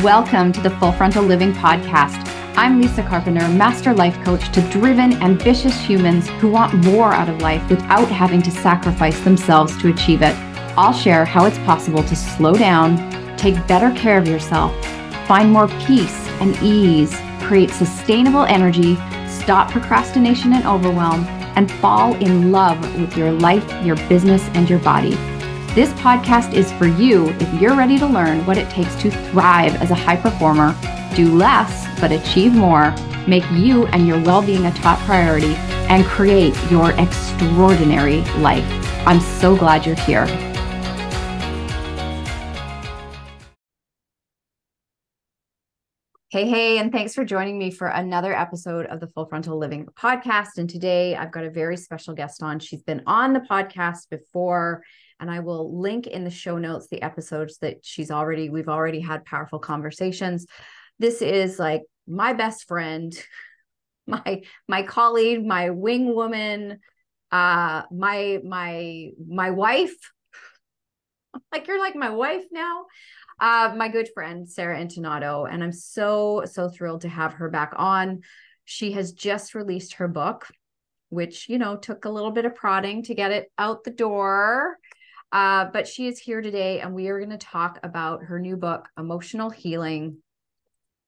Welcome to the Full Frontal Living Podcast. I'm Lisa Carpenter, master life coach to driven, ambitious humans who want more out of life without having to sacrifice themselves to achieve it. I'll share how it's possible to slow down, take better care of yourself, find more peace and ease, create sustainable energy, stop procrastination and overwhelm, and fall in love with your life, your business, and your body. This podcast is for you if you're ready to learn what it takes to thrive as a high performer, do less but achieve more, make you and your well being a top priority, and create your extraordinary life. I'm so glad you're here. Hey, hey, and thanks for joining me for another episode of the Full Frontal Living podcast. And today I've got a very special guest on. She's been on the podcast before and I will link in the show notes the episodes that she's already we've already had powerful conversations. This is like my best friend, my my colleague, my wing woman, uh my my my wife. like you're like my wife now. Uh my good friend Sara Intonato and I'm so so thrilled to have her back on. She has just released her book which you know took a little bit of prodding to get it out the door uh, but she is here today, and we are going to talk about her new book, Emotional Healing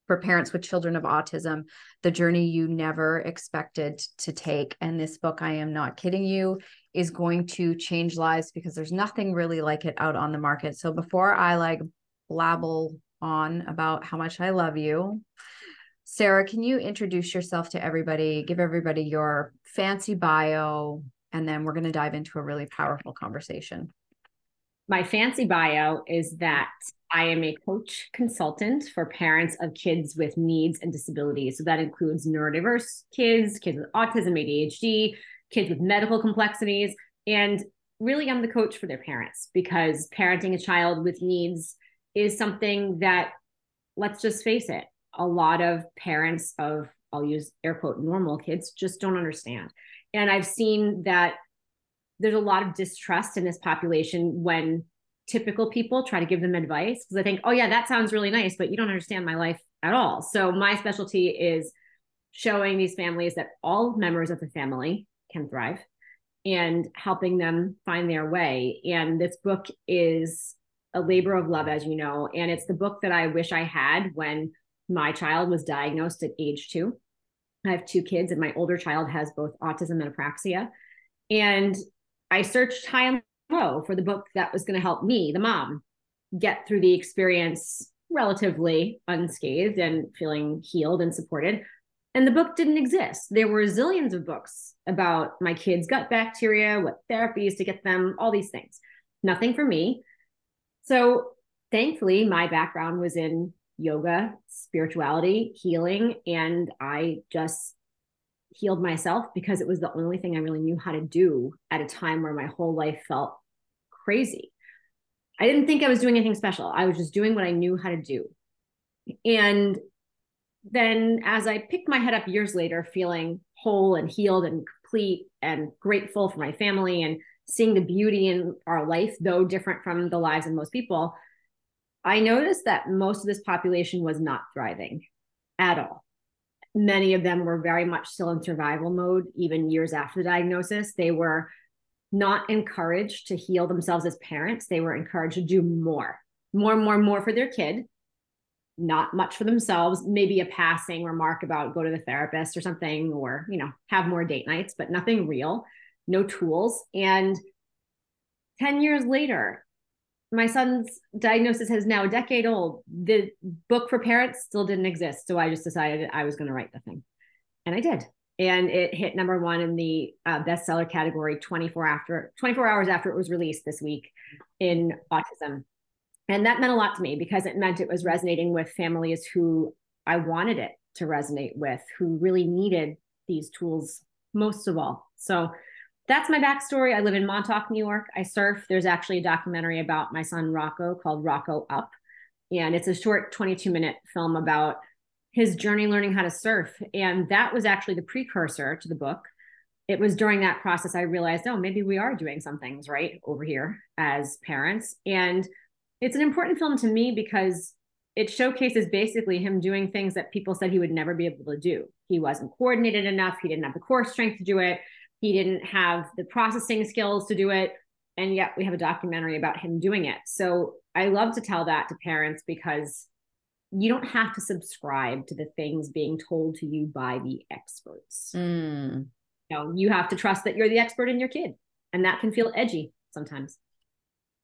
for Parents with Children of Autism The Journey You Never Expected to Take. And this book, I am not kidding you, is going to change lives because there's nothing really like it out on the market. So before I like blabble on about how much I love you, Sara, can you introduce yourself to everybody? Give everybody your fancy bio, and then we're going to dive into a really powerful conversation my fancy bio is that I am a coach consultant for parents of kids with needs and disabilities. So that includes neurodiverse kids, kids with autism, ADHD, kids with medical complexities. And really, I'm the coach for their parents because parenting a child with needs is something that, let's just face it, a lot of parents of, I'll use air quote, normal kids just don't understand. And I've seen that there's a lot of distrust in this population when typical people try to give them advice because I think, oh yeah, that sounds really nice, but you don't understand my life at all. So my specialty is showing these families that all members of the family can thrive and helping them find their way. And this book is a labor of love, as you know, and it's the book that I wish I had when my child was diagnosed at age two. I have two kids, and my older child has both autism and apraxia. And I searched high and low for the book that was going to help me, the mom, get through the experience relatively unscathed and feeling healed and supported. And the book didn't exist. There were zillions of books about my kids' gut bacteria, what therapies to get them, all these things. Nothing for me. So thankfully, my background was in yoga, spirituality, healing, and I just healed myself because it was the only thing I really knew how to do at a time where my whole life felt crazy. I didn't think I was doing anything special. I was just doing what I knew how to do. And then as I picked my head up years later, feeling whole and healed and complete and grateful for my family and seeing the beauty in our life, though different from the lives of most people, I noticed that most of this population was not thriving at all many of them were very much still in survival mode, even years after the diagnosis. They were not encouraged to heal themselves as parents. They were encouraged to do more, more, more, more for their kid, not much for themselves. Maybe a passing remark about go to the therapist or something, or, you know, have more date nights, but nothing real, no tools. And 10 years later, my son's diagnosis is now a decade old. The book for parents still didn't exist. So I just decided I was going to write the thing. And I did. And it hit number one in the uh, bestseller category 24 after 24 hours after it was released this week in autism. And that meant a lot to me because it meant it was resonating with families who I wanted it to resonate with, who really needed these tools most of all. So that's my backstory. I live in Montauk, New York. I surf. There's actually a documentary about my son Rocco called Rocco Up. And it's a short 22 minute film about his journey learning how to surf. And that was actually the precursor to the book. It was during that process I realized, oh, maybe we are doing some things right over here as parents. And it's an important film to me because it showcases basically him doing things that people said he would never be able to do. He wasn't coordinated enough. He didn't have the core strength to do it. He didn't have the processing skills to do it. And yet we have a documentary about him doing it. So I love to tell that to parents because you don't have to subscribe to the things being told to you by the experts. Mm. You know, you have to trust that you're the expert in your kid. And that can feel edgy sometimes.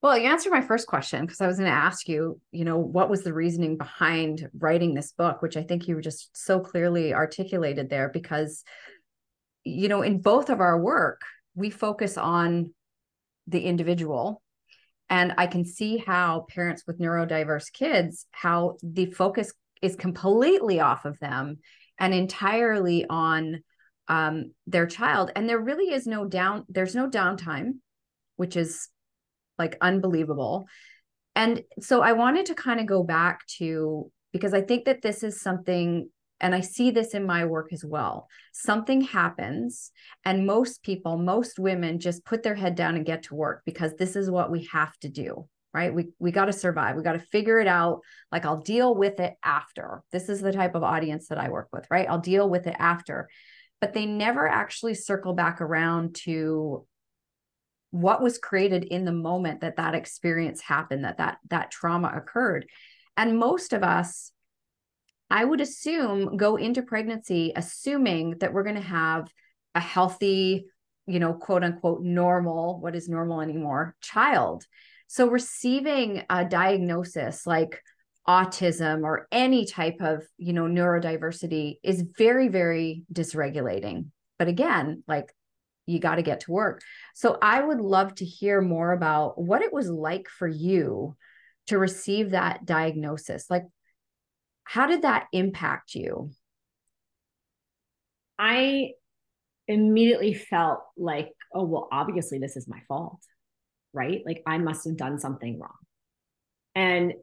Well, you answered my first question because I was going to ask you, you know, what was the reasoning behind writing this book, which I think you were just so clearly articulated there because, you know, in both of our work, we focus on the individual. And I can see how parents with neurodiverse kids, how the focus is completely off of them and entirely on um, their child. And there really is no down, there's no downtime, which is like unbelievable. And so I wanted to kind of go back to because I think that this is something and I see this in my work as well. Something happens, and most people, most women just put their head down and get to work because this is what we have to do, right? We, we got to survive. We got to figure it out. Like, I'll deal with it after. This is the type of audience that I work with, right? I'll deal with it after. But they never actually circle back around to what was created in the moment that that experience happened that that that trauma occurred and most of us i would assume go into pregnancy assuming that we're going to have a healthy you know quote unquote normal what is normal anymore child so receiving a diagnosis like autism or any type of you know neurodiversity is very very dysregulating but again like you got to get to work. So I would love to hear more about what it was like for you to receive that diagnosis. Like, how did that impact you? I immediately felt like, oh, well, obviously this is my fault, right? Like I must have done something wrong. And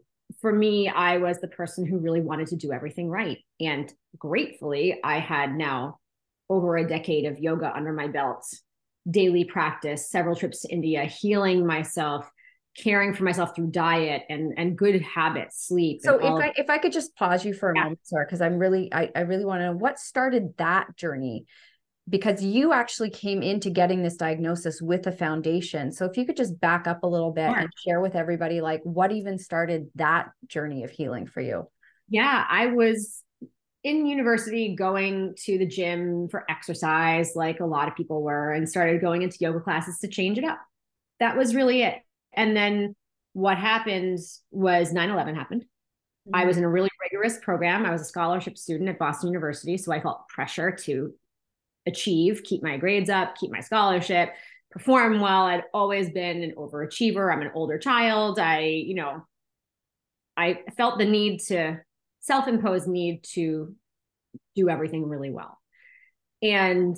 for me, I was the person who really wanted to do everything right. And gratefully, I had now over a decade of yoga under my belt, daily practice, several trips to India, healing myself, caring for myself through diet and and good habits, sleep. So if I if I could just pause you for a yeah. moment, sorry, because I'm really I, I really want to know what started that journey because you actually came into getting this diagnosis with a foundation. So if you could just back up a little bit sure. and share with everybody like what even started that journey of healing for you. Yeah, I was in university going to the gym for exercise like a lot of people were and started going into yoga classes to change it up that was really it and then what happened was 9-11 happened. Mm-hmm. i was in a really rigorous program. I was a scholarship student at boston university so i felt pressure to achieve keep my grades up keep my scholarship perform well. I'd always been an overachiever. I'm an older child. I you know i felt the need to self-imposed need to do everything really well. And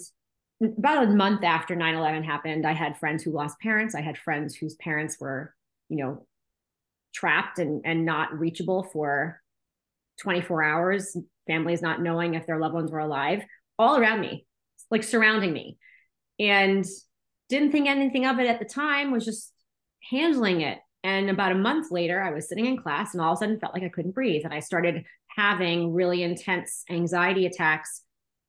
about a month after 9-11 happened, I had friends who lost parents. I had friends whose parents were, you know, trapped and, and not reachable for 24 hours, families not knowing if their loved ones were alive, all around me, like surrounding me. And didn't think anything of it at the time, was just handling it. And about a month later, I was sitting in class and all of a sudden felt like I couldn't breathe. And I started having really intense anxiety attacks.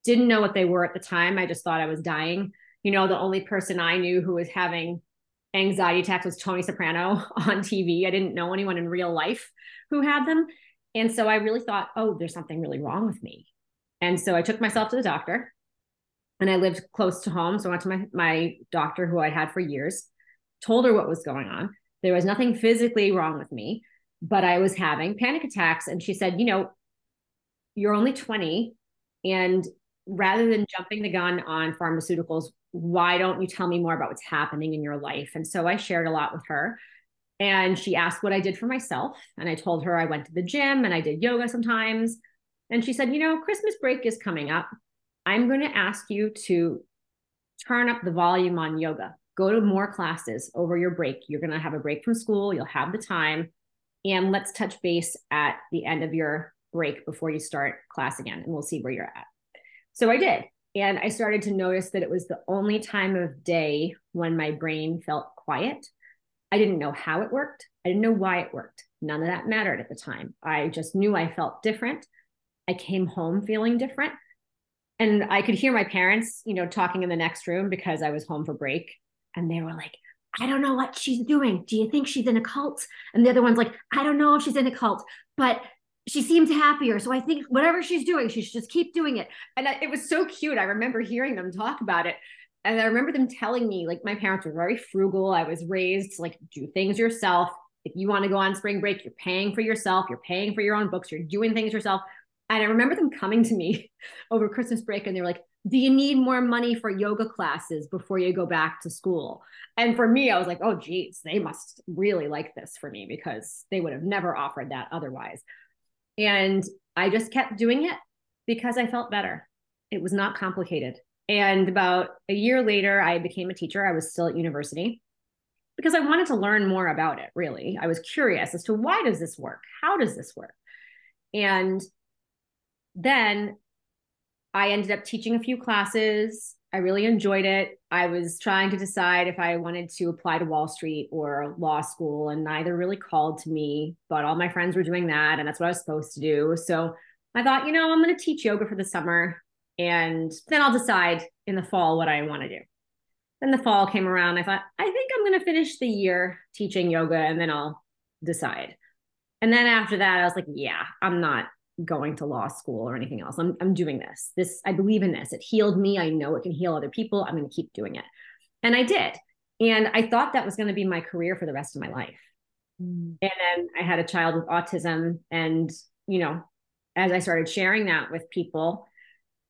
Didn't know what they were at the time. I just thought I was dying. You know, the only person I knew who was having anxiety attacks was Tony Soprano on TV. I didn't know anyone in real life who had them. And so I really thought, oh, there's something really wrong with me. And so I took myself to the doctor and I lived close to home. So I went to my, my doctor who I'd had for years, told her what was going on. There was nothing physically wrong with me, but I was having panic attacks. And she said, you know, you're only 20. And rather than jumping the gun on pharmaceuticals, why don't you tell me more about what's happening in your life? And so I shared a lot with her. And she asked what I did for myself. And I told her I went to the gym and I did yoga sometimes. And she said, You know, Christmas break is coming up. I'm going to ask you to turn up the volume on yoga go to more classes over your break. You're going to have a break from school, you'll have the time. And let's touch base at the end of your break before you start class again, and we'll see where you're at. So I did. And I started to notice that it was the only time of day when my brain felt quiet. I didn't know how it worked, I didn't know why it worked. None of that mattered at the time. I just knew I felt different. I came home feeling different. And I could hear my parents, you know, talking in the next room because I was home for break. And they were like, I don't know what she's doing. Do you think she's in a cult? And the other one's like, I don't know if she's in a cult, but she seems happier. So I think whatever she's doing, she should just keep doing it. And it was so cute. I remember hearing them talk about it. And I remember them telling me, like, my parents were very frugal. I was raised to like do things yourself. If you want to go on spring break, you're paying for yourself, you're paying for your own books, you're doing things yourself. And I remember them coming to me over Christmas break and they were like, Do you need more money for yoga classes before you go back to school? And for me, I was like, Oh, geez, they must really like this for me because they would have never offered that otherwise. And I just kept doing it because I felt better. It was not complicated. And about a year later, I became a teacher. I was still at university because I wanted to learn more about it, really. I was curious as to why does this work? How does this work? And then I ended up teaching a few classes. I really enjoyed it. I was trying to decide if I wanted to apply to Wall Street or law school, and neither really called to me, but all my friends were doing that, and that's what I was supposed to do. So I thought, you know, I'm going to teach yoga for the summer, and then I'll decide in the fall what I want to do. Then the fall came around. I thought, I think I'm going to finish the year teaching yoga, and then I'll decide. And then after that, I was like, yeah, I'm not going to law school or anything else. I'm, I'm doing this. This, I believe in this. It healed me. I know it can heal other people. I'm going to keep doing it. And I did. And I thought that was going to be my career for the rest of my life. Mm. And then I had a child with autism. And, you know, as I started sharing that with people,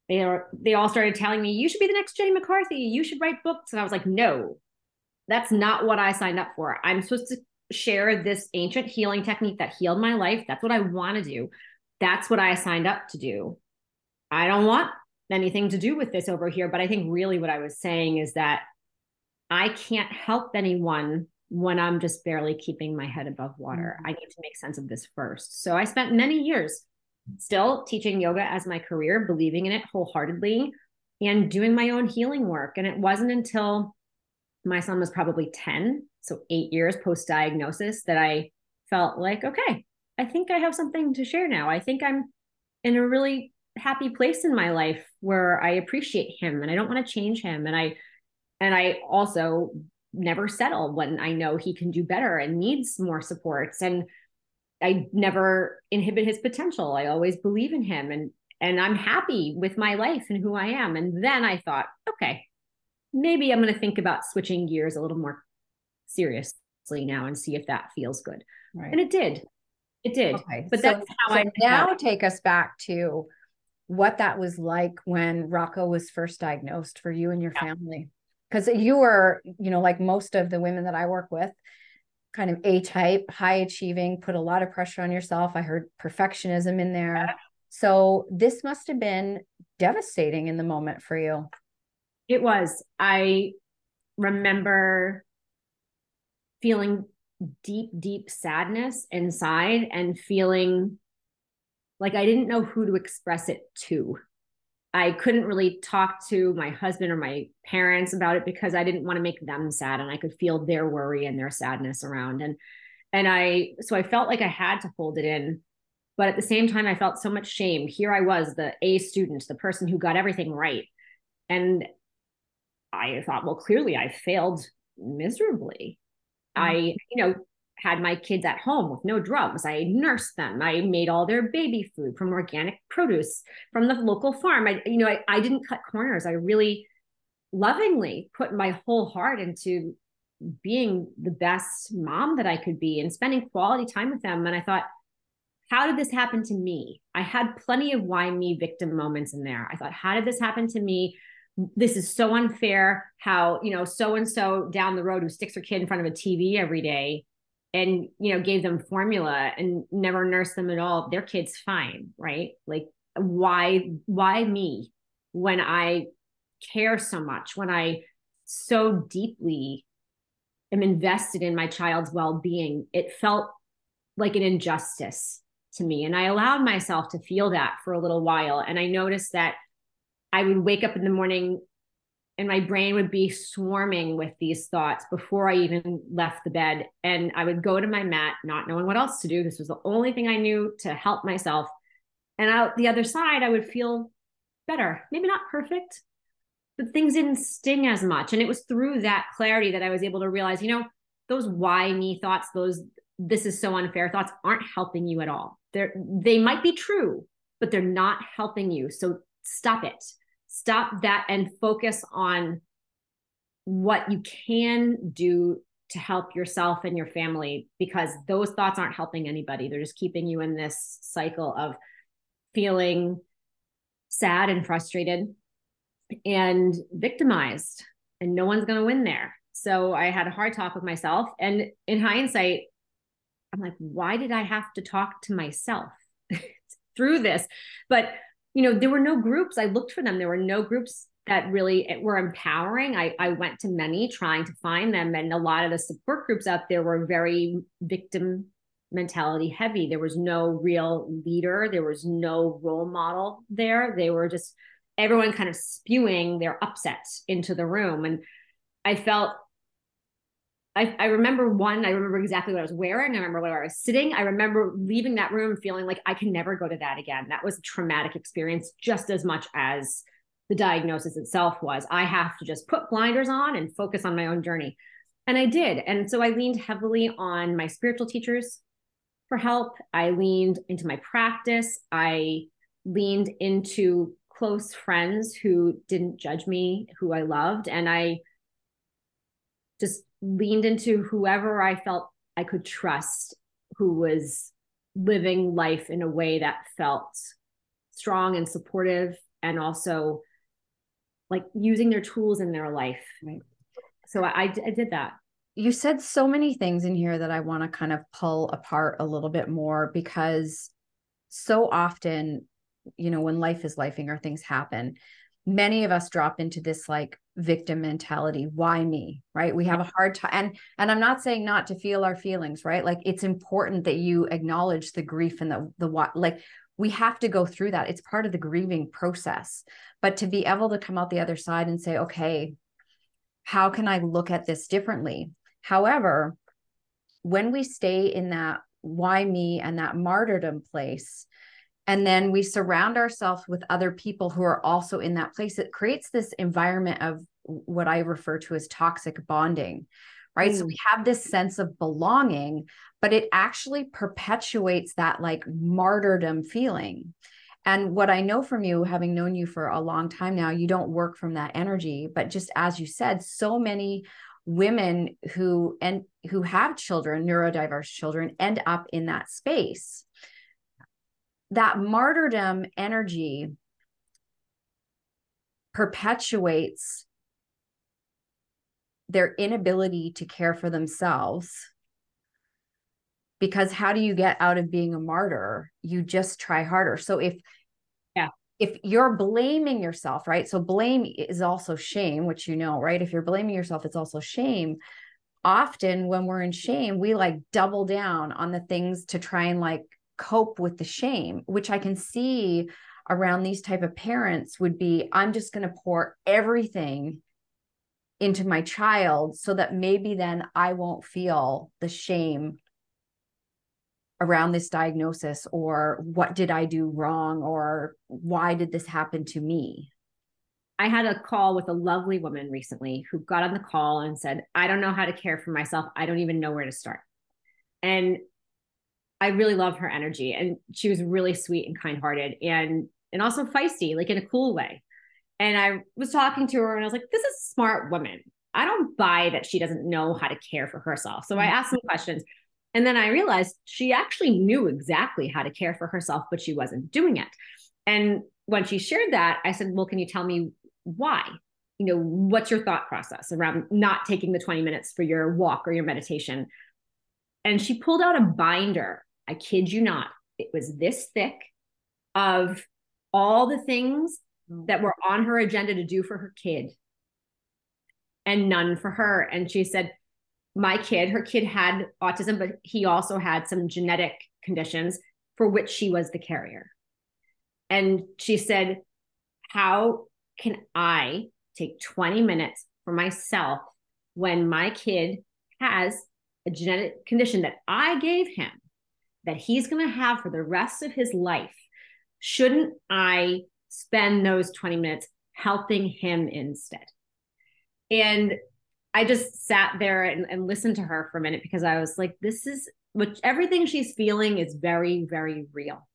they are, they all started telling me, you should be the next Jenny McCarthy. You should write books. And I was like, no, that's not what I signed up for. I'm supposed to share this ancient healing technique that healed my life. That's what I want to do that's what I signed up to do. I don't want anything to do with this over here. But I think really what I was saying is that I can't help anyone when I'm just barely keeping my head above water. Mm-hmm. I need to make sense of this first. So I spent many years still teaching yoga as my career, believing in it wholeheartedly and doing my own healing work. And it wasn't until my son was probably 10, so eight years post diagnosis, that I felt like, okay, I think I have something to share now. I think I'm in a really happy place in my life where I appreciate him and I don't want to change him. And I, and I also never settle when I know he can do better and needs more supports. And I never inhibit his potential. I always believe in him and, and I'm happy with my life and who I am. And then I thought, okay, maybe I'm going to think about switching gears a little more seriously now and see if that feels good. Right. And it did. It did. Okay. But so, that's how so I now take us back to what that was like when Rocco was first diagnosed for you and your yeah. family. Because you were, you know, like most of the women that I work with, kind of A type, high achieving, put a lot of pressure on yourself. I heard perfectionism in there. Yeah. So this must have been devastating in the moment for you. It was. I remember feeling deep, deep sadness inside and feeling like I didn't know who to express it to. I couldn't really talk to my husband or my parents about it because I didn't want to make them sad and I could feel their worry and their sadness around and and I so I felt like I had to hold it in but at the same time I felt so much shame. Here I was the A student, the person who got everything right. And I thought well clearly I failed miserably I, mm-hmm. you know, had my kids at home with no drugs. I nursed them. I made all their baby food from organic produce from the local farm. I, you know, I, I didn't cut corners. I really lovingly put my whole heart into being the best mom that I could be and spending quality time with them. And I thought, how did this happen to me? I had plenty of why me victim moments in there. I thought, how did this happen to me? This is so unfair how you know so and so down the road who sticks her kid in front of a tv every day and you know gave them formula and never nursed them at all their kids fine right? Like why why me when i care so much when i so deeply am invested in my child's well-being? It felt like an injustice to me and i allowed myself to feel that for a little while and i noticed that I would wake up in the morning and my brain would be swarming with these thoughts before I even left the bed. And I would go to my mat, not knowing what else to do. This was the only thing I knew to help myself. And out the other side, I would feel better. Maybe not perfect, but things didn't sting as much. And it was through that clarity that I was able to realize, you know, those why me thoughts, those this is so unfair thoughts aren't helping you at all. They're they might be true, but they're not helping you. So stop it. Stop that and focus on what you can do to help yourself and your family because those thoughts aren't helping anybody. They're just keeping you in this cycle of feeling sad and frustrated and victimized, and no one's going to win there. So I had a hard talk with myself. And in hindsight, I'm like, why did I have to talk to myself through this? But, you know, there were no groups. I looked for them. There were no groups that really eh, were empowering. I, I went to many trying to find them. And a lot of the support groups out there were very victim mentality heavy. There was no real leader, there was no role model there. They were just everyone kind of spewing their upsets into the room. And I felt I, I remember one, I remember exactly what I was wearing. I remember where I was sitting. I remember leaving that room feeling like I can never go to that again. That was a traumatic experience just as much as the diagnosis itself was. I have to just put blinders on and focus on my own journey. And I did. And so I leaned heavily on my spiritual teachers for help. I leaned into my practice. I leaned into close friends who didn't judge me, who I loved. And I just leaned into whoever I felt I could trust who was living life in a way that felt strong and supportive and also like using their tools in their life. Right. So I, I did that. You said so many things in here that I want to kind of pull apart a little bit more because so often, you know, when life is lifing or things happen, many of us drop into this like victim mentality. Why me? Right? We have a hard time and and i'm not saying not to feel our feelings right? Like it's important that you acknowledge the grief and the the what like we have to go through that. It's part of the grieving process. But to be able to come out the other side and say okay how can i look at this differently? However when we stay in that why me and that martyrdom place and then we surround ourselves with other people who are also in that place. It creates this environment of what i refer to as toxic bonding right? Mm. so we have this sense of belonging but it actually perpetuates that like martyrdom feeling. And what i know from you having known you for a long time now you don't work from that energy. But just as you said so many women who and who have children neurodiverse children end up in that space that martyrdom energy perpetuates their inability to care for themselves. Because how do you get out of being a martyr? You just try harder. So if yeah. if you're blaming yourself right? So blame is also shame which you know right? If you're blaming yourself it's also shame. Often when we're in shame we like double down on the things to try and like cope with the shame which i can see around these type of parents would be i'm just going to pour everything into my child so that maybe then i won't feel the shame around this diagnosis or what did i do wrong or why did this happen to me I had a call with a lovely woman recently who got on the call and said, I don't know how to care for myself. I don't even know where to start. And I really love her energy and she was really sweet and kind-hearted and and also feisty, like in a cool way. And I was talking to her and I was like, this is a smart woman. I don't buy that she doesn't know how to care for herself. So I mm-hmm. asked some questions. And then I realized she actually knew exactly how to care for herself, but she wasn't doing it. And when she shared that, I said, Well, can you tell me why? You know, what's your thought process around not taking the 20 minutes for your walk or your meditation? And she pulled out a binder I kid you not, it was this thick of all the things mm. that were on her agenda to do for her kid and none for her. And she said, My kid, her kid had autism, but he also had some genetic conditions for which she was the carrier. And she said, How can I take 20 minutes for myself when my kid has a genetic condition that I gave him that he's going to have for the rest of his life? Shouldn't I spend those 20 minutes helping him instead? And I just sat there and, and listened to her for a minute because I was like, this is which everything she's feeling is very, very real.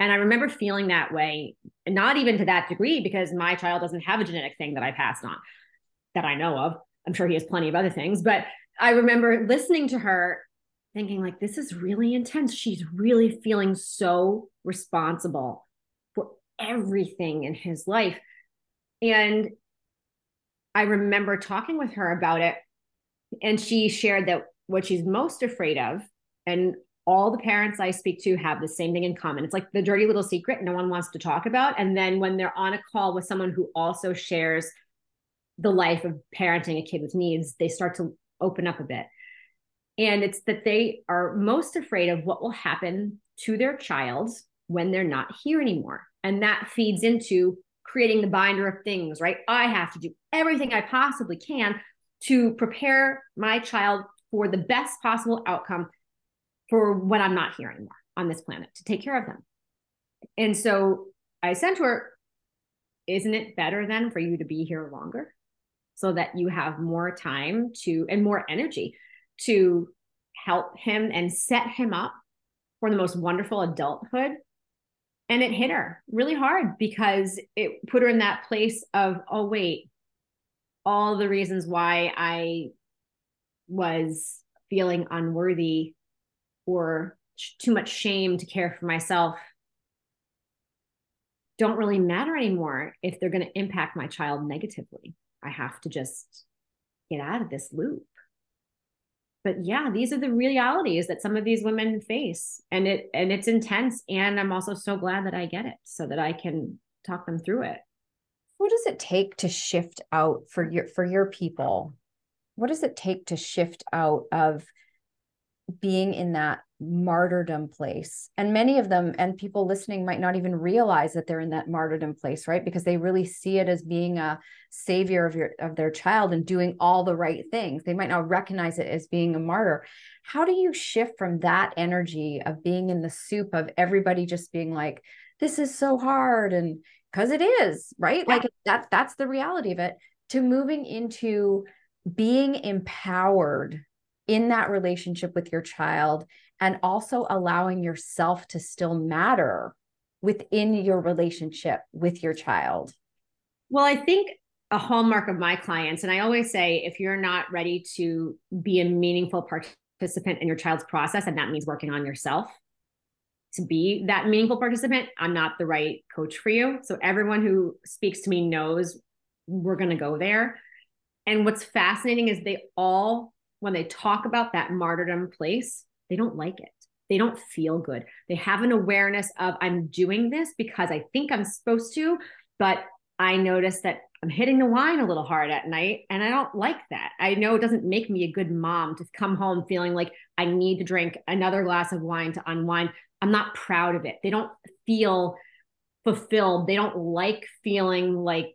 And I remember feeling that way, not even to that degree, because my child doesn't have a genetic thing that I passed on that I know of. I'm sure he has plenty of other things, but I remember listening to her thinking, like, this is really intense. She's really feeling so responsible for everything in his life. And I remember talking with her about it, and she shared that what she's most afraid of, and all the parents I speak to have the same thing in common. It's like the dirty little secret no one wants to talk about. And then when they're on a call with someone who also shares the life of parenting a kid with needs, they start to open up a bit. And it's that they are most afraid of what will happen to their child when they're not here anymore. And that feeds into creating the binder of things, right? I have to do everything I possibly can to prepare my child for the best possible outcome for when I'm not here anymore on this planet to take care of them. And so I said to her, Isn't it better then for you to be here longer so that you have more time to and more energy to help him and set him up for the most wonderful adulthood? And it hit her really hard because it put her in that place of, oh, wait, all the reasons why I was feeling unworthy or too much shame to care for myself don't really matter anymore if they're going to impact my child negatively. I have to just get out of this loop. But yeah, these are the realities that some of these women face and it and it's intense and I'm also so glad that I get it so that I can talk them through it. What does it take to shift out for your for your people? What does it take to shift out of being in that martyrdom place. And many of them and people listening might not even realize that they're in that martyrdom place right? Because they really see it as being a savior of your of their child and doing all the right things. They might not recognize it as being a martyr. How do you shift from that energy of being in the soup of everybody just being like this is so hard and because it is right? Like that that's the reality of it to moving into being empowered in that relationship with your child and also allowing yourself to still matter within your relationship with your child? Well, I think a hallmark of my clients, and I always say if you're not ready to be a meaningful participant in your child's process, and that means working on yourself to be that meaningful participant, I'm not the right coach for you. So everyone who speaks to me knows we're going to go there. And what's fascinating is they all when they talk about that martyrdom place, they don't like it. They don't feel good. They have an awareness of, I'm doing this because I think I'm supposed to, but I notice that I'm hitting the wine a little hard at night and I don't like that. I know it doesn't make me a good mom to come home feeling like I need to drink another glass of wine to unwind. I'm not proud of it. They don't feel fulfilled. They don't like feeling like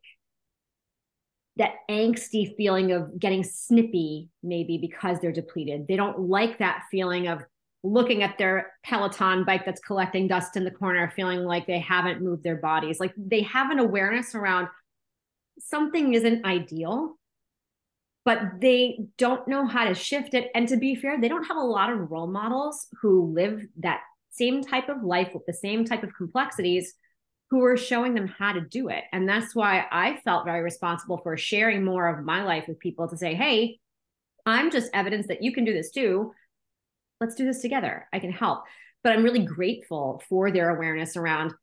that angsty feeling of getting snippy maybe because they're depleted. They don't like that feeling of looking at their peloton bike that's collecting dust in the corner feeling like they haven't moved their bodies. Like they have an awareness around something isn't ideal but they don't know how to shift it. And to be fair they don't have a lot of role models who live that same type of life with the same type of complexities who were showing them how to do it. And that's why I felt very responsible for sharing more of my life with people to say, hey, I'm just evidence that you can do this too. Let's do this together. I can help. But I'm really grateful for their awareness around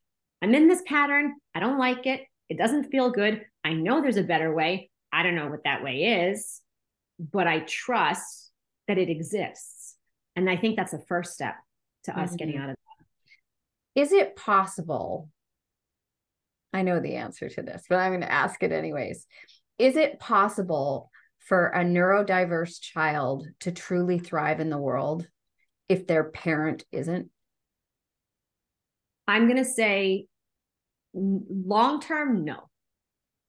I'm in this pattern. I don't like it. It doesn't feel good. I know there's a better way. I don't know what that way is, but I trust that it exists. And I think that's the first step to mm-hmm. us getting out of that. Is it possible I know the answer to this, but I'm going to ask it anyways. Is it possible for a neurodiverse child to truly thrive in the world if their parent isn't? I'm going to say long term, no.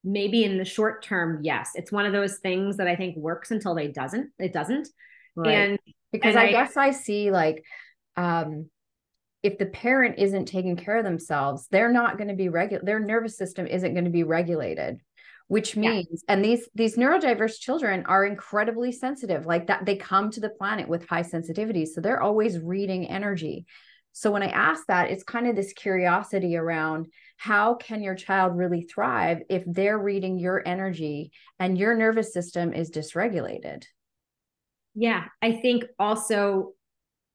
maybe in the short term, yes. It's one of those things that I think works until they doesn't. It doesn't. Right. And because and I, I guess I see like um if the parent isn't taking care of themselves, they're not going to be regular. Their nervous system isn't going to be regulated, which means, yeah. and these these neurodiverse children are incredibly sensitive. Like that, they come to the planet with high sensitivity, so they're always reading energy. So when I ask that, it's kind of this curiosity around how can your child really thrive if they're reading your energy and your nervous system is dysregulated. Yeah, I think also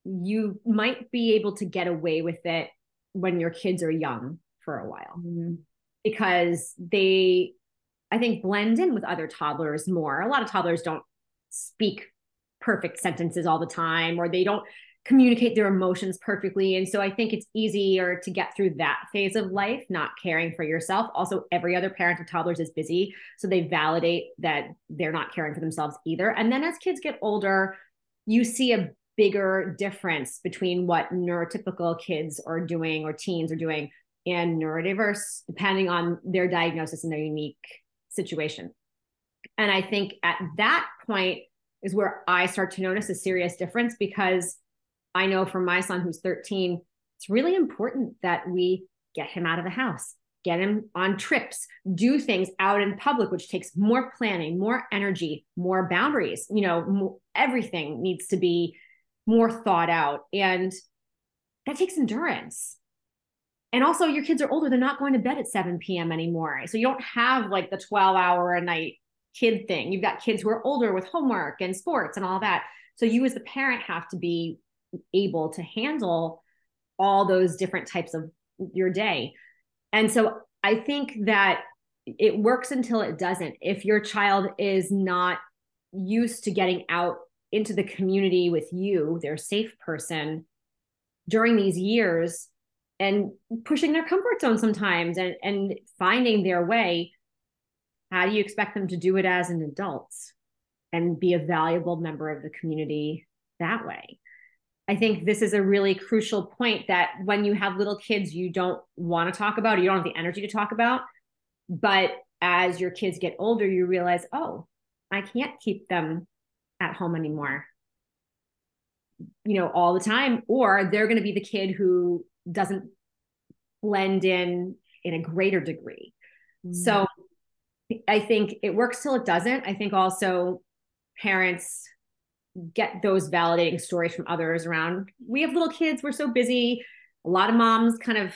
you might be able to get away with it when your kids are young for a while. Mm-hmm. because they i think blend in with other toddlers more. A lot of toddlers don't speak perfect sentences all the time or they don't communicate their emotions perfectly. And so i think it's easier to get through that phase of life not caring for yourself. Also every other parent of toddlers is busy so they validate that they're not caring for themselves either. And then as kids get older you see a bigger difference between what neurotypical kids are doing or teens are doing and neurodiverse, depending on their diagnosis and their unique situation. And I think at that point is where I start to notice a serious difference because I know for my son who's 13, it's really important that we get him out of the house, get him on trips, do things out in public, which takes more planning, more energy, more boundaries. You know, everything needs to be more thought out. And that takes endurance. And also, your kids are older, they're not going to bed at 7 p.m. anymore. So you don't have like the 12 hour a night kid thing. You've got kids who are older with homework and sports and all that. So you, as the parent, have to be able to handle all those different types of your day. And so I think that it works until it doesn't. If your child is not used to getting out into the community with you, their safe person, during these years and pushing their comfort zone sometimes and, and finding their way, how do you expect them to do it as an adult and be a valuable member of the community that way? I think this is a really crucial point that when you have little kids, you don't want to talk about, or you don't have the energy to talk about. But as your kids get older, you realize, oh, I can't keep them at home anymore. You know all the time or they're going to be the kid who doesn't blend in in a greater degree. Mm-hmm. so i think it works till it doesn't. I think also parents get those validating stories from others around. We have little kids we're so busy. A lot of moms kind of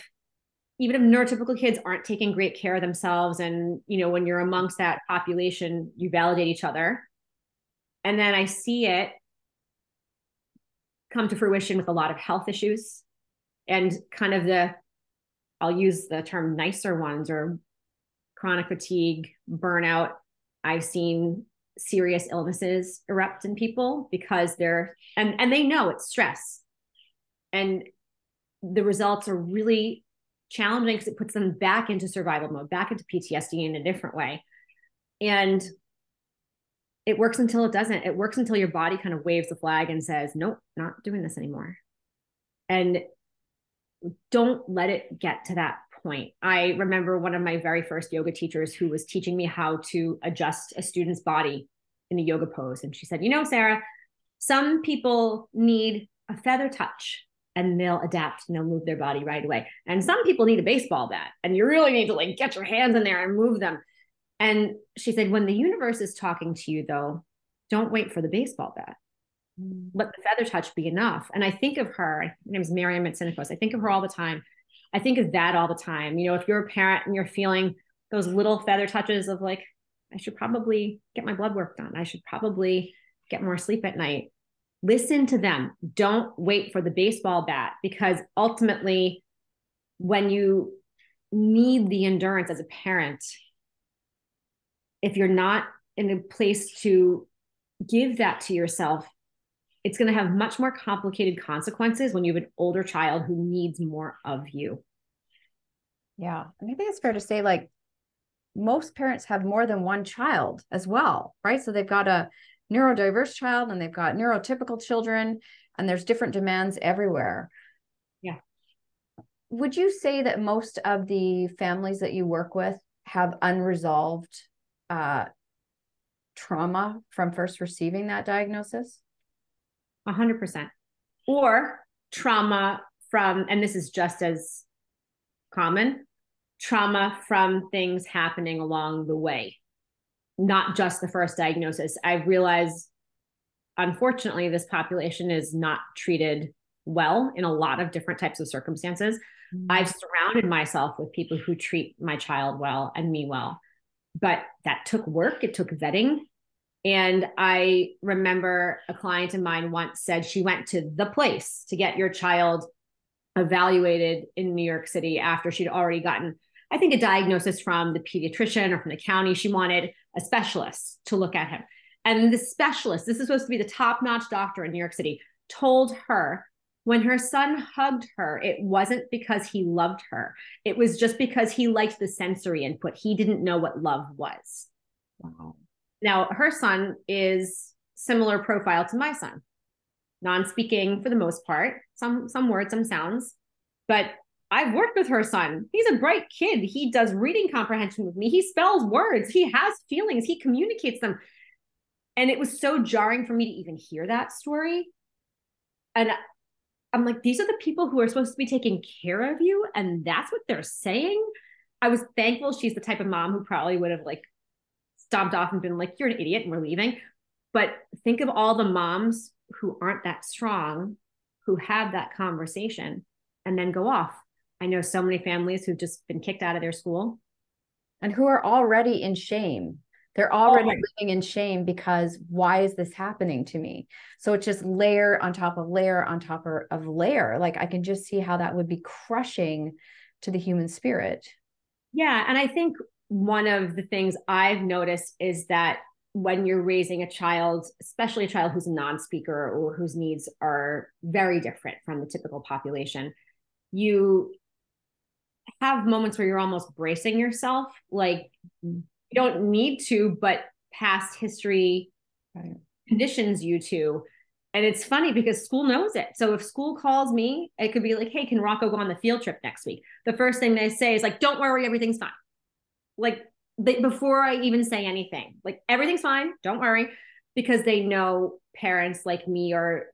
even if neurotypical kids aren't taking great care of themselves and you know when you're amongst that population you validate each other and then I see it come to fruition with a lot of health issues and kind of the, I'll use the term nicer ones or chronic fatigue, burnout. I've seen serious illnesses erupt in people because they're, and, and they know it's stress. And the results are really challenging because it puts them back into survival mode, back into PTSD in a different way. And it works until it doesn't. It works until your body kind of waves the flag and says, nope, not doing this anymore. And don't let it get to that point. I remember one of my very first yoga teachers who was teaching me how to adjust a student's body in a yoga pose. And she said, you know, Sara, some people need a feather touch and they'll adapt and they'll move their body right away. And some people need a baseball bat and you really need to like get your hands in there and move them. And she said, when the universe is talking to you, though, don't wait for the baseball bat. Mm. Let the feather touch be enough. And I think of her, her name is Miriam Metzinikos. I think of her all the time. I think of that all the time. You know, if you're a parent and you're feeling those little feather touches of like, I should probably get my blood work done. I should probably get more sleep at night. Listen to them. Don't wait for the baseball bat because ultimately, when you need the endurance as a parent, if you're not in a place to give that to yourself, it's going to have much more complicated consequences when you have an older child who needs more of you. Yeah. And I think it's fair to say, like, most parents have more than one child as well, right? So they've got a neurodiverse child and they've got neurotypical children, and there's different demands everywhere. Yeah. Would you say that most of the families that you work with have unresolved uh, trauma from first receiving that diagnosis? A hundred percent. Or trauma from, and this is just as common, trauma from things happening along the way, not just the first diagnosis. I realize, unfortunately, this population is not treated well in a lot of different types of circumstances. Mm-hmm. I've surrounded myself with people who treat my child well and me well. But that took work, it took vetting. And I remember a client of mine once said she went to the place to get your child evaluated in New York City after she'd already gotten, I think, a diagnosis from the pediatrician or from the county. She wanted a specialist to look at him. And the specialist, this is supposed to be the top notch doctor in New York City, told her when her son hugged her, it wasn't because he loved her. It was just because he liked the sensory input. He didn't know what love was. Wow. Now, her son is similar profile to my son, non-speaking for the most part, some some words, some sounds, but I've worked with her son. He's a bright kid. He does reading comprehension with me. He spells words. He has feelings. He communicates them. And it was so jarring for me to even hear that story. And I'm like, these are the people who are supposed to be taking care of you. And that's what they're saying. I was thankful she's the type of mom who probably would have like stomped off and been like, you're an idiot and we're leaving. But think of all the moms who aren't that strong, who have that conversation and then go off. I know so many families who've just been kicked out of their school and who are already in shame they're oh already oh living in shame because why is this happening to me? So it's just layer on top of layer on top er, of layer. Like I can just see how that would be crushing to the human spirit. Yeah. And I think one of the things I've noticed is that when you're raising a child, especially a child who's a non speaker or whose needs are very different from the typical population, you have moments where you're almost bracing yourself. Like, you don't need to, but past history right. conditions you to. And it's funny because school knows it. So if school calls me, it could be like, hey, can Rocco go on the field trip next week? The first thing they say is like, don't worry, everything's fine. Like they, before I even say anything, like everything's fine, don't worry, because they know parents like me are,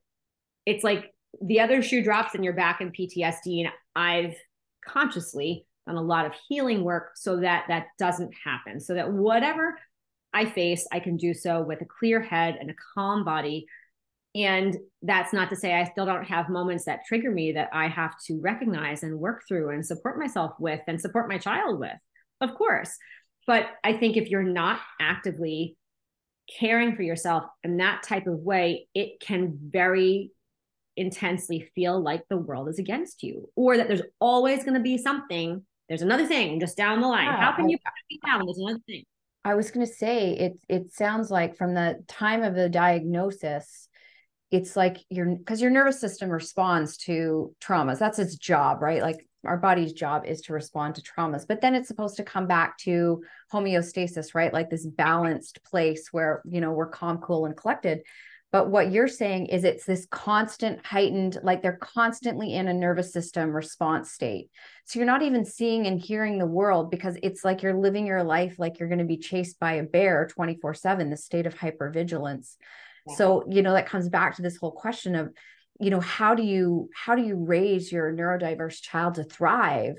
it's like the other shoe drops and you're back in PTSD. And I've consciously done a lot of healing work so that that doesn't happen. So that whatever i face i can do so with a clear head and a calm body. And that's not to say i still don't have moments that trigger me that i have to recognize and work through and support myself with and support my child with of course. But i think if you're not actively caring for yourself in that type of way it can very intensely feel like the world is against you or that there's always going to be something there's another thing just down the line. Yeah, How can you put me down? There's another thing. I was going to say it. It sounds like from the time of the diagnosis, it's like your because your nervous system responds to traumas. That's its job, right? Like our body's job is to respond to traumas, but then it's supposed to come back to homeostasis, right? Like this balanced place where you know we're calm, cool, and collected. But what you're saying is it's this constant heightened, like they're constantly in a nervous system response state. So you're not even seeing and hearing the world because it's like you're living your life like you're going to be chased by a bear 24 7, the state of hypervigilance. Yeah. So, you know, that comes back to this whole question of, you know, how do you how do you raise your neurodiverse child to thrive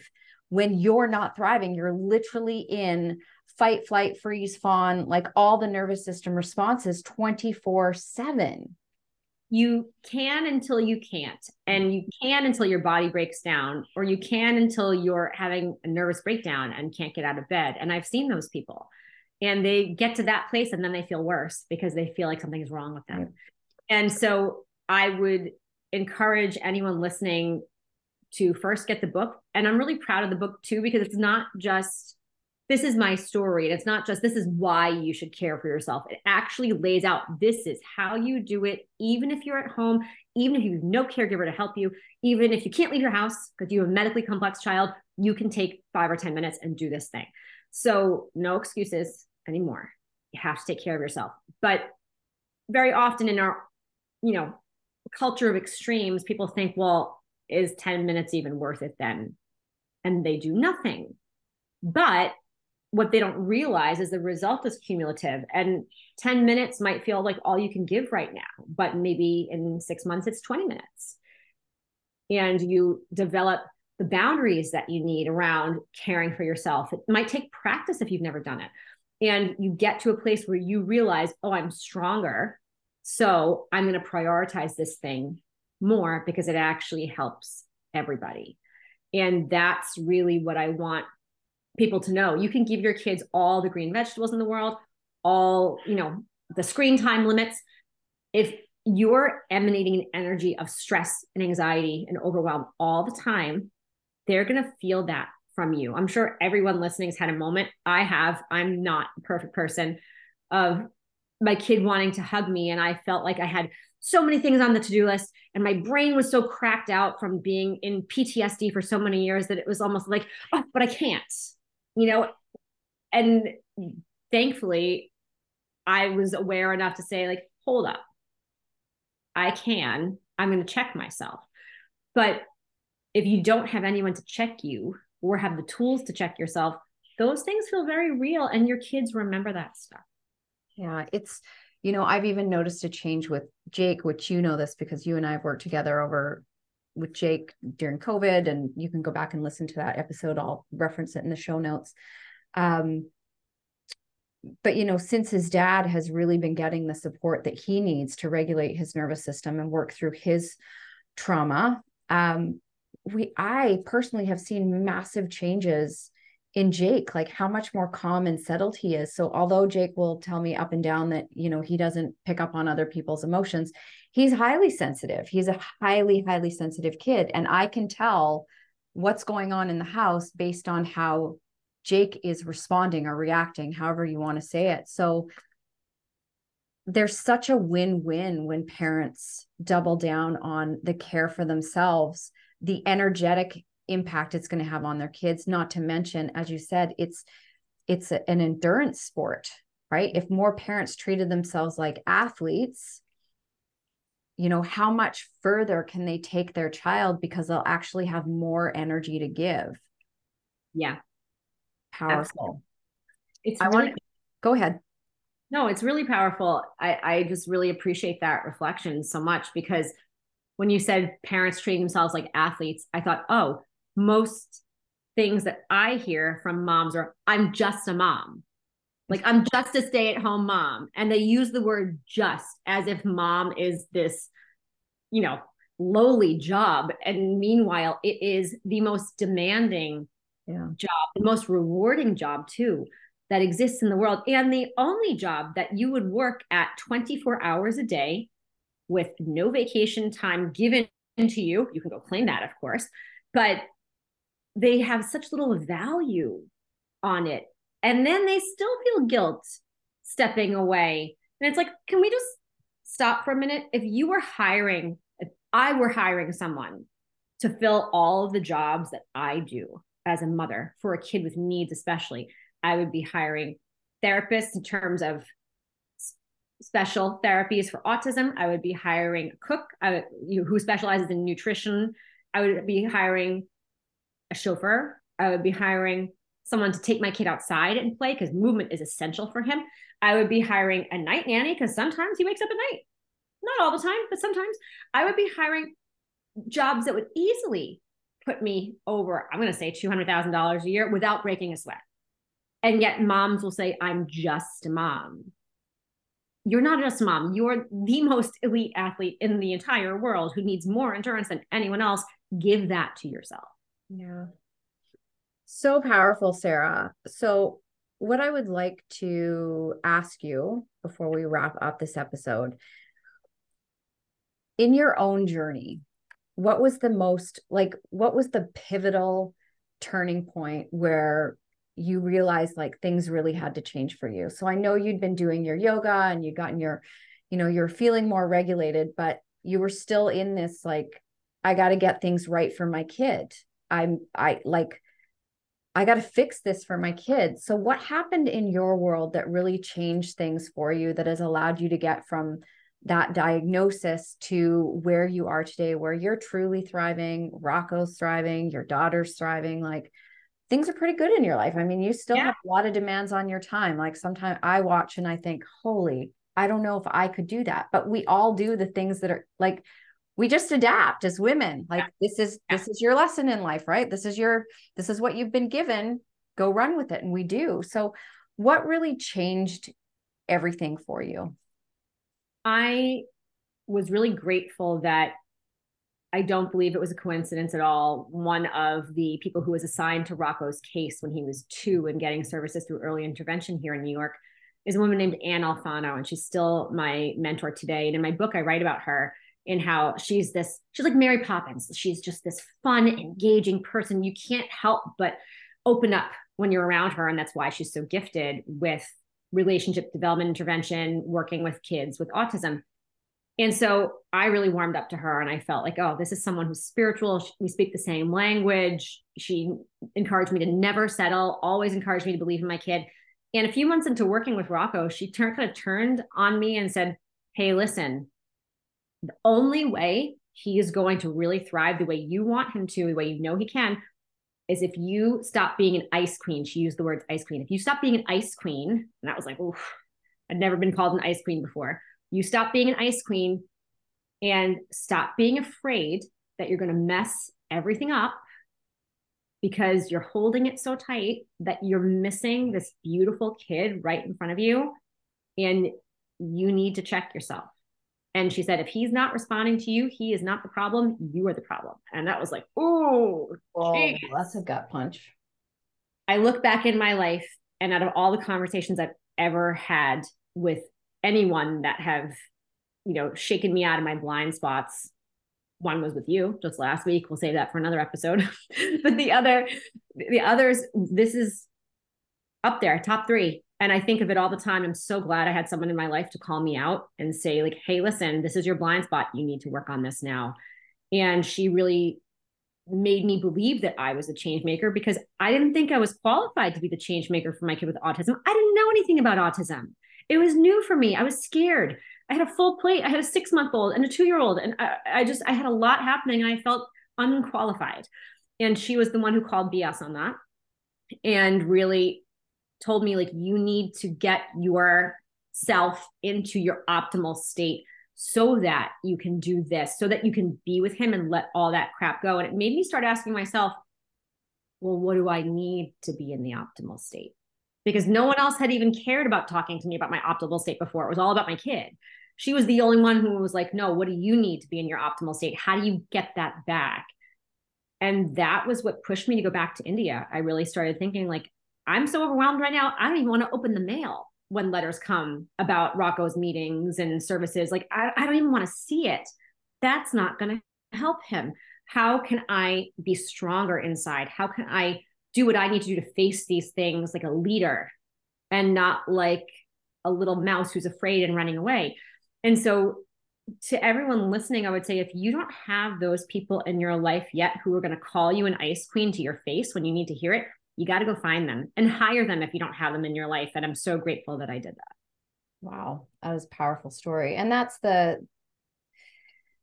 when you're not thriving? You're literally in fight, flight, freeze, fawn, like all the nervous system responses 24 7. You can until you can't. And you can until your body breaks down, or you can until you're having a nervous breakdown and can't get out of bed. And I've seen those people. And they get to that place and then they feel worse because they feel like something's wrong with them. And so I would encourage anyone listening to first get the book. And I'm really proud of the book too, because it's not just this is my story. And it's not just this is why you should care for yourself. It actually lays out this is how you do it, even if you're at home, even if you have no caregiver to help you, even if you can't leave your house because you have a medically complex child, you can take five or 10 minutes and do this thing. So, no excuses anymore. You have to take care of yourself. But very often in our, you know, culture of extremes, people think, well, is 10 minutes even worth it then? And they do nothing. But what they don't realize is the result is cumulative and 10 minutes might feel like all you can give right now but maybe in 6 months it's 20 minutes. And you develop the boundaries that you need around caring for yourself. It might take practice if you've never done it. And you get to a place where you realize oh i'm stronger so i'm going to prioritize this thing more because it actually helps everybody. And that's really what i want people to know. You can give your kids all the green vegetables in the world all you know the screen time limits. If you're emanating an energy of stress and anxiety and overwhelm all the time they're going to feel that from you. I'm sure everyone listening has had a moment. I have. I'm not a perfect person of my kid wanting to hug me and i felt like i had so many things on the to-do list and my brain was so cracked out from being in ptsd for so many years that it was almost like oh but i can't you know, and thankfully I was aware enough to say, like, hold up, I can, I'm going to check myself. But if you don't have anyone to check you or have the tools to check yourself, those things feel very real and your kids remember that stuff. Yeah, it's, you know, I've even noticed a change with Jake, which you know this because you and I have worked together over with Jake during COVID, and you can go back and listen to that episode. I'll reference it in the show notes. Um, but you know, since his dad has really been getting the support that he needs to regulate his nervous system and work through his trauma, um, we I personally have seen massive changes in Jake, like how much more calm and settled he is. So although Jake will tell me up and down that, you know, he doesn't pick up on other people's emotions, he's highly sensitive. He's a highly, highly sensitive kid. And I can tell what's going on in the house based on how Jake is responding or reacting, however you want to say it. So there's such a win-win when parents double down on the care for themselves, the energetic impact it's going to have on their kids not to mention as you said it's it's a, an endurance sport right if more parents treated themselves like athletes you know how much further can they take their child because they'll actually have more energy to give? Yeah. Powerful. It's i really, want go ahead. No it's really powerful. I i just really appreciate that reflection so much because when you said parents treating themselves like athletes i thought oh most things that I hear from moms are, I'm just a mom. Like, I'm just a stay at home mom. And they use the word just as if mom is this, you know, lowly job. And meanwhile, it is the most demanding yeah. job, the most rewarding job, too, that exists in the world. And the only job that you would work at 24 hours a day with no vacation time given to you. You can go claim that, of course. But they have such little value on it. And then they still feel guilt stepping away. And it's like, can we just stop for a minute? If you were hiring, if I were hiring someone to fill all of the jobs that I do as a mother for a kid with needs, especially, I would be hiring therapists in terms of special therapies for autism. I would be hiring a cook would, you, who specializes in nutrition. I would be hiring a chauffeur. I would be hiring someone to take my kid outside and play because movement is essential for him. I would be hiring a night nanny because sometimes he wakes up at night. Not all the time, but sometimes I would be hiring jobs that would easily put me over, I'm going to say $200,000 a year without breaking a sweat. And yet moms will say, I'm just a mom. You're not just a mom. You're the most elite athlete in the entire world who needs more endurance than anyone else. Give that to yourself. Yeah. So powerful, Sara. So, what I would like to ask you before we wrap up this episode in your own journey, what was the most like, what was the pivotal turning point where you realized like things really had to change for you? So, I know you'd been doing your yoga and you'd gotten your, you know, you're feeling more regulated, but you were still in this like, I got to get things right for my kid I'm I like I got to fix this for my kids. So what happened in your world that really changed things for you that has allowed you to get from that diagnosis to where you are today where you're truly thriving, Rocco's thriving, your daughter's thriving like things are pretty good in your life. I mean, you still Yeah. have a lot of demands on your time. Like sometimes I watch and I think, holy, I don't know if I could do that. But we all do the things that are like we just adapt as women. Like this is Yeah. this is your lesson in life, right? This is your this is what you've been given. Go run with it. And we do. So what really changed everything for you? I was really grateful that I don't believe it was a coincidence at all. One of the people who was assigned to Rocco's case when he was two and getting services through early intervention here in New York is a woman named Anne Alfano, and she's still my mentor today. And in my book, I write about her in how she's this, she's like Mary Poppins. She's just this fun, engaging person. You can't help but open up when you're around her. And that's why she's so gifted with relationship development intervention, working with kids with autism. And so I really warmed up to her and I felt like, oh, this is someone who's spiritual. We speak the same language. She encouraged me to never settle, always encouraged me to believe in my kid. And a few months into working with Rocco, she turned kind of turned on me and said, Hey, listen, the only way he is going to really thrive the way you want him to, the way you know he can, is if you stop being an ice queen. She used the words ice queen. If you stop being an ice queen, and that was like, oh, I'd never been called an ice queen before. You stop being an ice queen and stop being afraid that you're going to mess everything up because you're holding it so tight that you're missing this beautiful kid right in front of you. And you need to check yourself. And she said, if he's not responding to you, he is not the problem. You are the problem. And that was like, oh, Oh, that's a gut punch. I look back in my life and out of all the conversations I've ever had with anyone that have, you know, shaken me out of my blind spots, one was with you just last week. We'll save that for another episode. but the other, the others, this is up there, top three. And I think of it all the time. I'm so glad I had someone in my life to call me out and say, like, hey, listen, this is your blind spot. You need to work on this now. And she really made me believe that I was a change maker because I didn't think I was qualified to be the change maker for my kid with autism. I didn't know anything about autism. It was new for me. I was scared. I had a full plate. I had a six month old and a two year old. And I, I, just, I had a lot happening and I felt unqualified. And she was the one who called BS on that and really told me, like, you need to get yourself into your optimal state so that you can do this, so that you can be with him and let all that crap go. And it made me start asking myself, well, what do I need to be in the optimal state? Because no one else had even cared about talking to me about my optimal state before. It was all about my kid. She was the only one who was like, no, what do you need to be in your optimal state? How do you get that back? And that was what pushed me to go back to India. I really started thinking, like, I'm so overwhelmed right now. I don't even want to open the mail when letters come about Rocco's meetings and services. Like, I, I don't even want to see it. That's not going to help him. How can I be stronger inside? How can I do what I need to do to face these things like a leader and not like a little mouse who's afraid and running away? And so, to everyone listening, I would say if you don't have those people in your life yet who are going to call you an ice queen to your face when you need to hear it, you got to go find them and hire them if you don't have them in your life. And I'm so grateful that I did that. Wow, that was a powerful story. And that's the,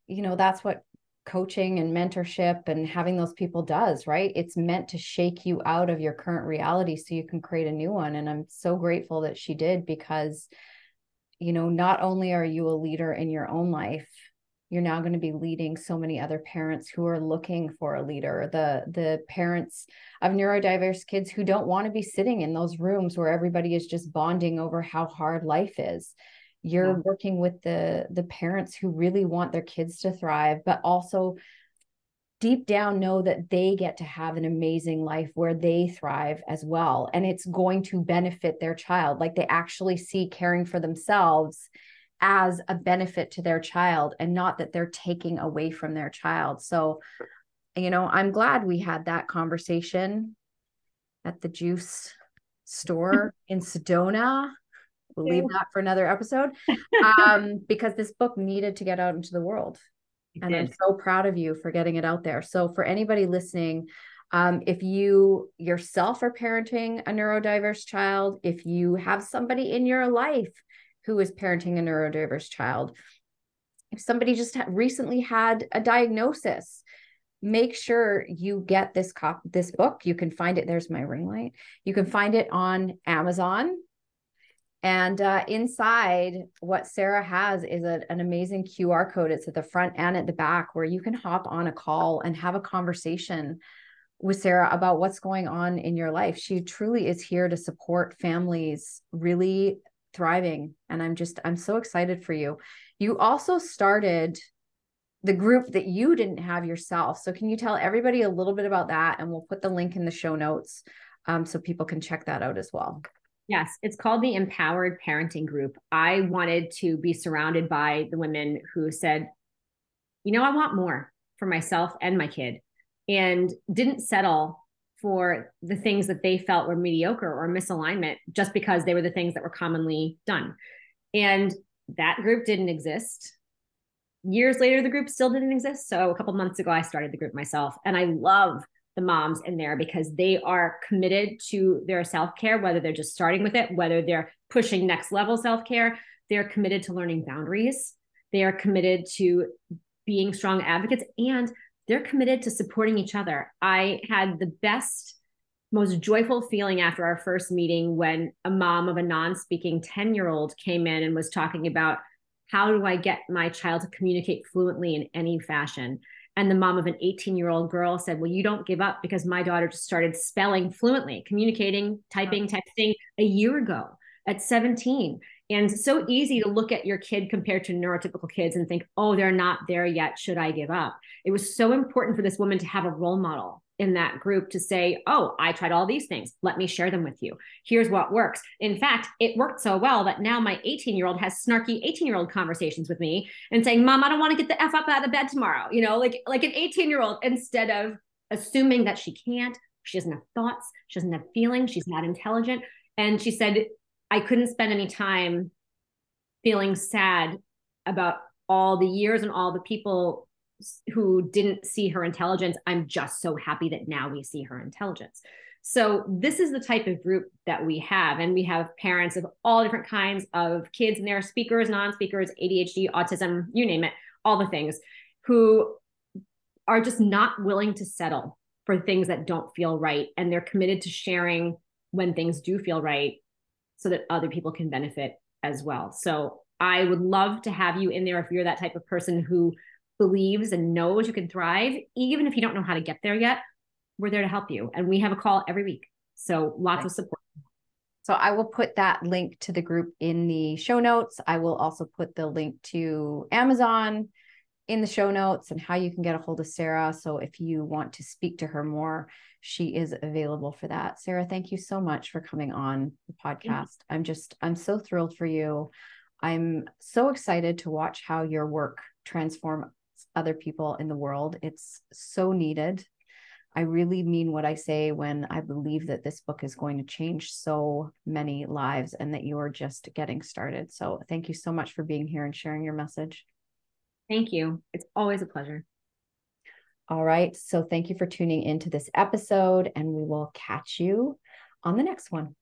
you know, that's what coaching and mentorship and having those people does, right? It's meant to shake you out of your current reality so you can create a new one. And I'm so grateful that she did because, you know, not only are you a leader in your own life, you're now going to be leading so many other parents who are looking for a leader. The the parents of neurodiverse kids who don't want to be sitting in those rooms where everybody is just bonding over how hard life is. You're yeah. working with the the parents who really want their kids to thrive but also deep down know that they get to have an amazing life where they thrive as well and it's going to benefit their child. Like they actually see caring for themselves as a benefit to their child and not that they're taking away from their child. So, you know, I'm glad we had that conversation at the juice store in Sedona. We'll leave that for another episode um, because this book needed to get out into the world. It and did. I'm so proud of you for getting it out there. So, for anybody listening, um, if you yourself are parenting a neurodiverse child, if you have somebody in your life who is parenting a neurodiverse child. If somebody just recently had a diagnosis, make sure you get this cop this book. You can find it. There's my ring light. You can find it on Amazon. And uh, inside, what Sara has is a, an amazing QR code. It's at the front and at the back where you can hop on a call and have a conversation with Sara about what's going on in your life. She truly is here to support families really thriving. And I'm just, I'm so excited for you. You also started the group that you didn't have yourself. So, can you tell everybody a little bit about that? And we'll put the link in the show notes um, so people can check that out as well. Yes, it's called the Empowered Parenting Group. I wanted to be surrounded by the women who said, you know, I want more for myself and my kid, and didn't settle for the things that they felt were mediocre or misalignment just because they were the things that were commonly done. And that group didn't exist years later, the group still didn't exist. So a couple months ago, I started the group myself. And I love the moms in there because they are committed to their self care, whether they're just starting with it, whether they're pushing next level self care. They're committed to learning boundaries. They are committed to being strong advocates and they're committed to supporting each other. I had the best, most joyful feeling after our first meeting when a mom of a non speaking 10 year old came in and was talking about how do I get my child to communicate fluently in any fashion? And the mom of an 18 year old girl said, Well, you don't give up because my daughter just started spelling fluently, communicating, typing, texting a year ago at 17. And so easy to look at your kid compared to neurotypical kids and think, oh, they're not there yet. Should I give up? It was so important for this woman to have a role model in that group to say, Oh, I tried all these things. Let me share them with you. Here's what works. In fact, it worked so well that now my 18 year old has snarky 18 year old conversations with me and saying, Mom, I don't want to get the F up out of bed tomorrow. You know, like, like an 18 year old instead of assuming that she can't, she doesn't have thoughts, she doesn't have feelings, she's not intelligent. And she said, I couldn't spend any time feeling sad about all the years and all the people who didn't see her intelligence. I'm just so happy that now we see her intelligence. So this is the type of group that we have. And we have parents of all different kinds of kids and their speakers, non-speakers, ADHD, autism, you name it, all the things who are just not willing to settle for things that don't feel right. And they're committed to sharing when things do feel right so that other people can benefit as well. So I would love to have you in there if you're that type of person who believes and knows you can thrive, even if you don't know how to get there yet, we're there to help you. And we have a call every week. So lots of support. So I will put that link to the group in the show notes. I will also put the link to Amazon in the show notes and how you can get a hold of Sara. So if you want to speak to her more, she is available for that. Sara, thank you so much for coming on the podcast. I'm just, I'm so thrilled for you. I'm so excited to watch how your work transform other people in the world. It's so needed. I really mean what I say when I believe that this book is going to change so many lives and that you are just getting started. So, thank you so much for being here and sharing your message. Thank you. It's always a pleasure. All right. So, thank you for tuning into this episode, and we will catch you on the next one.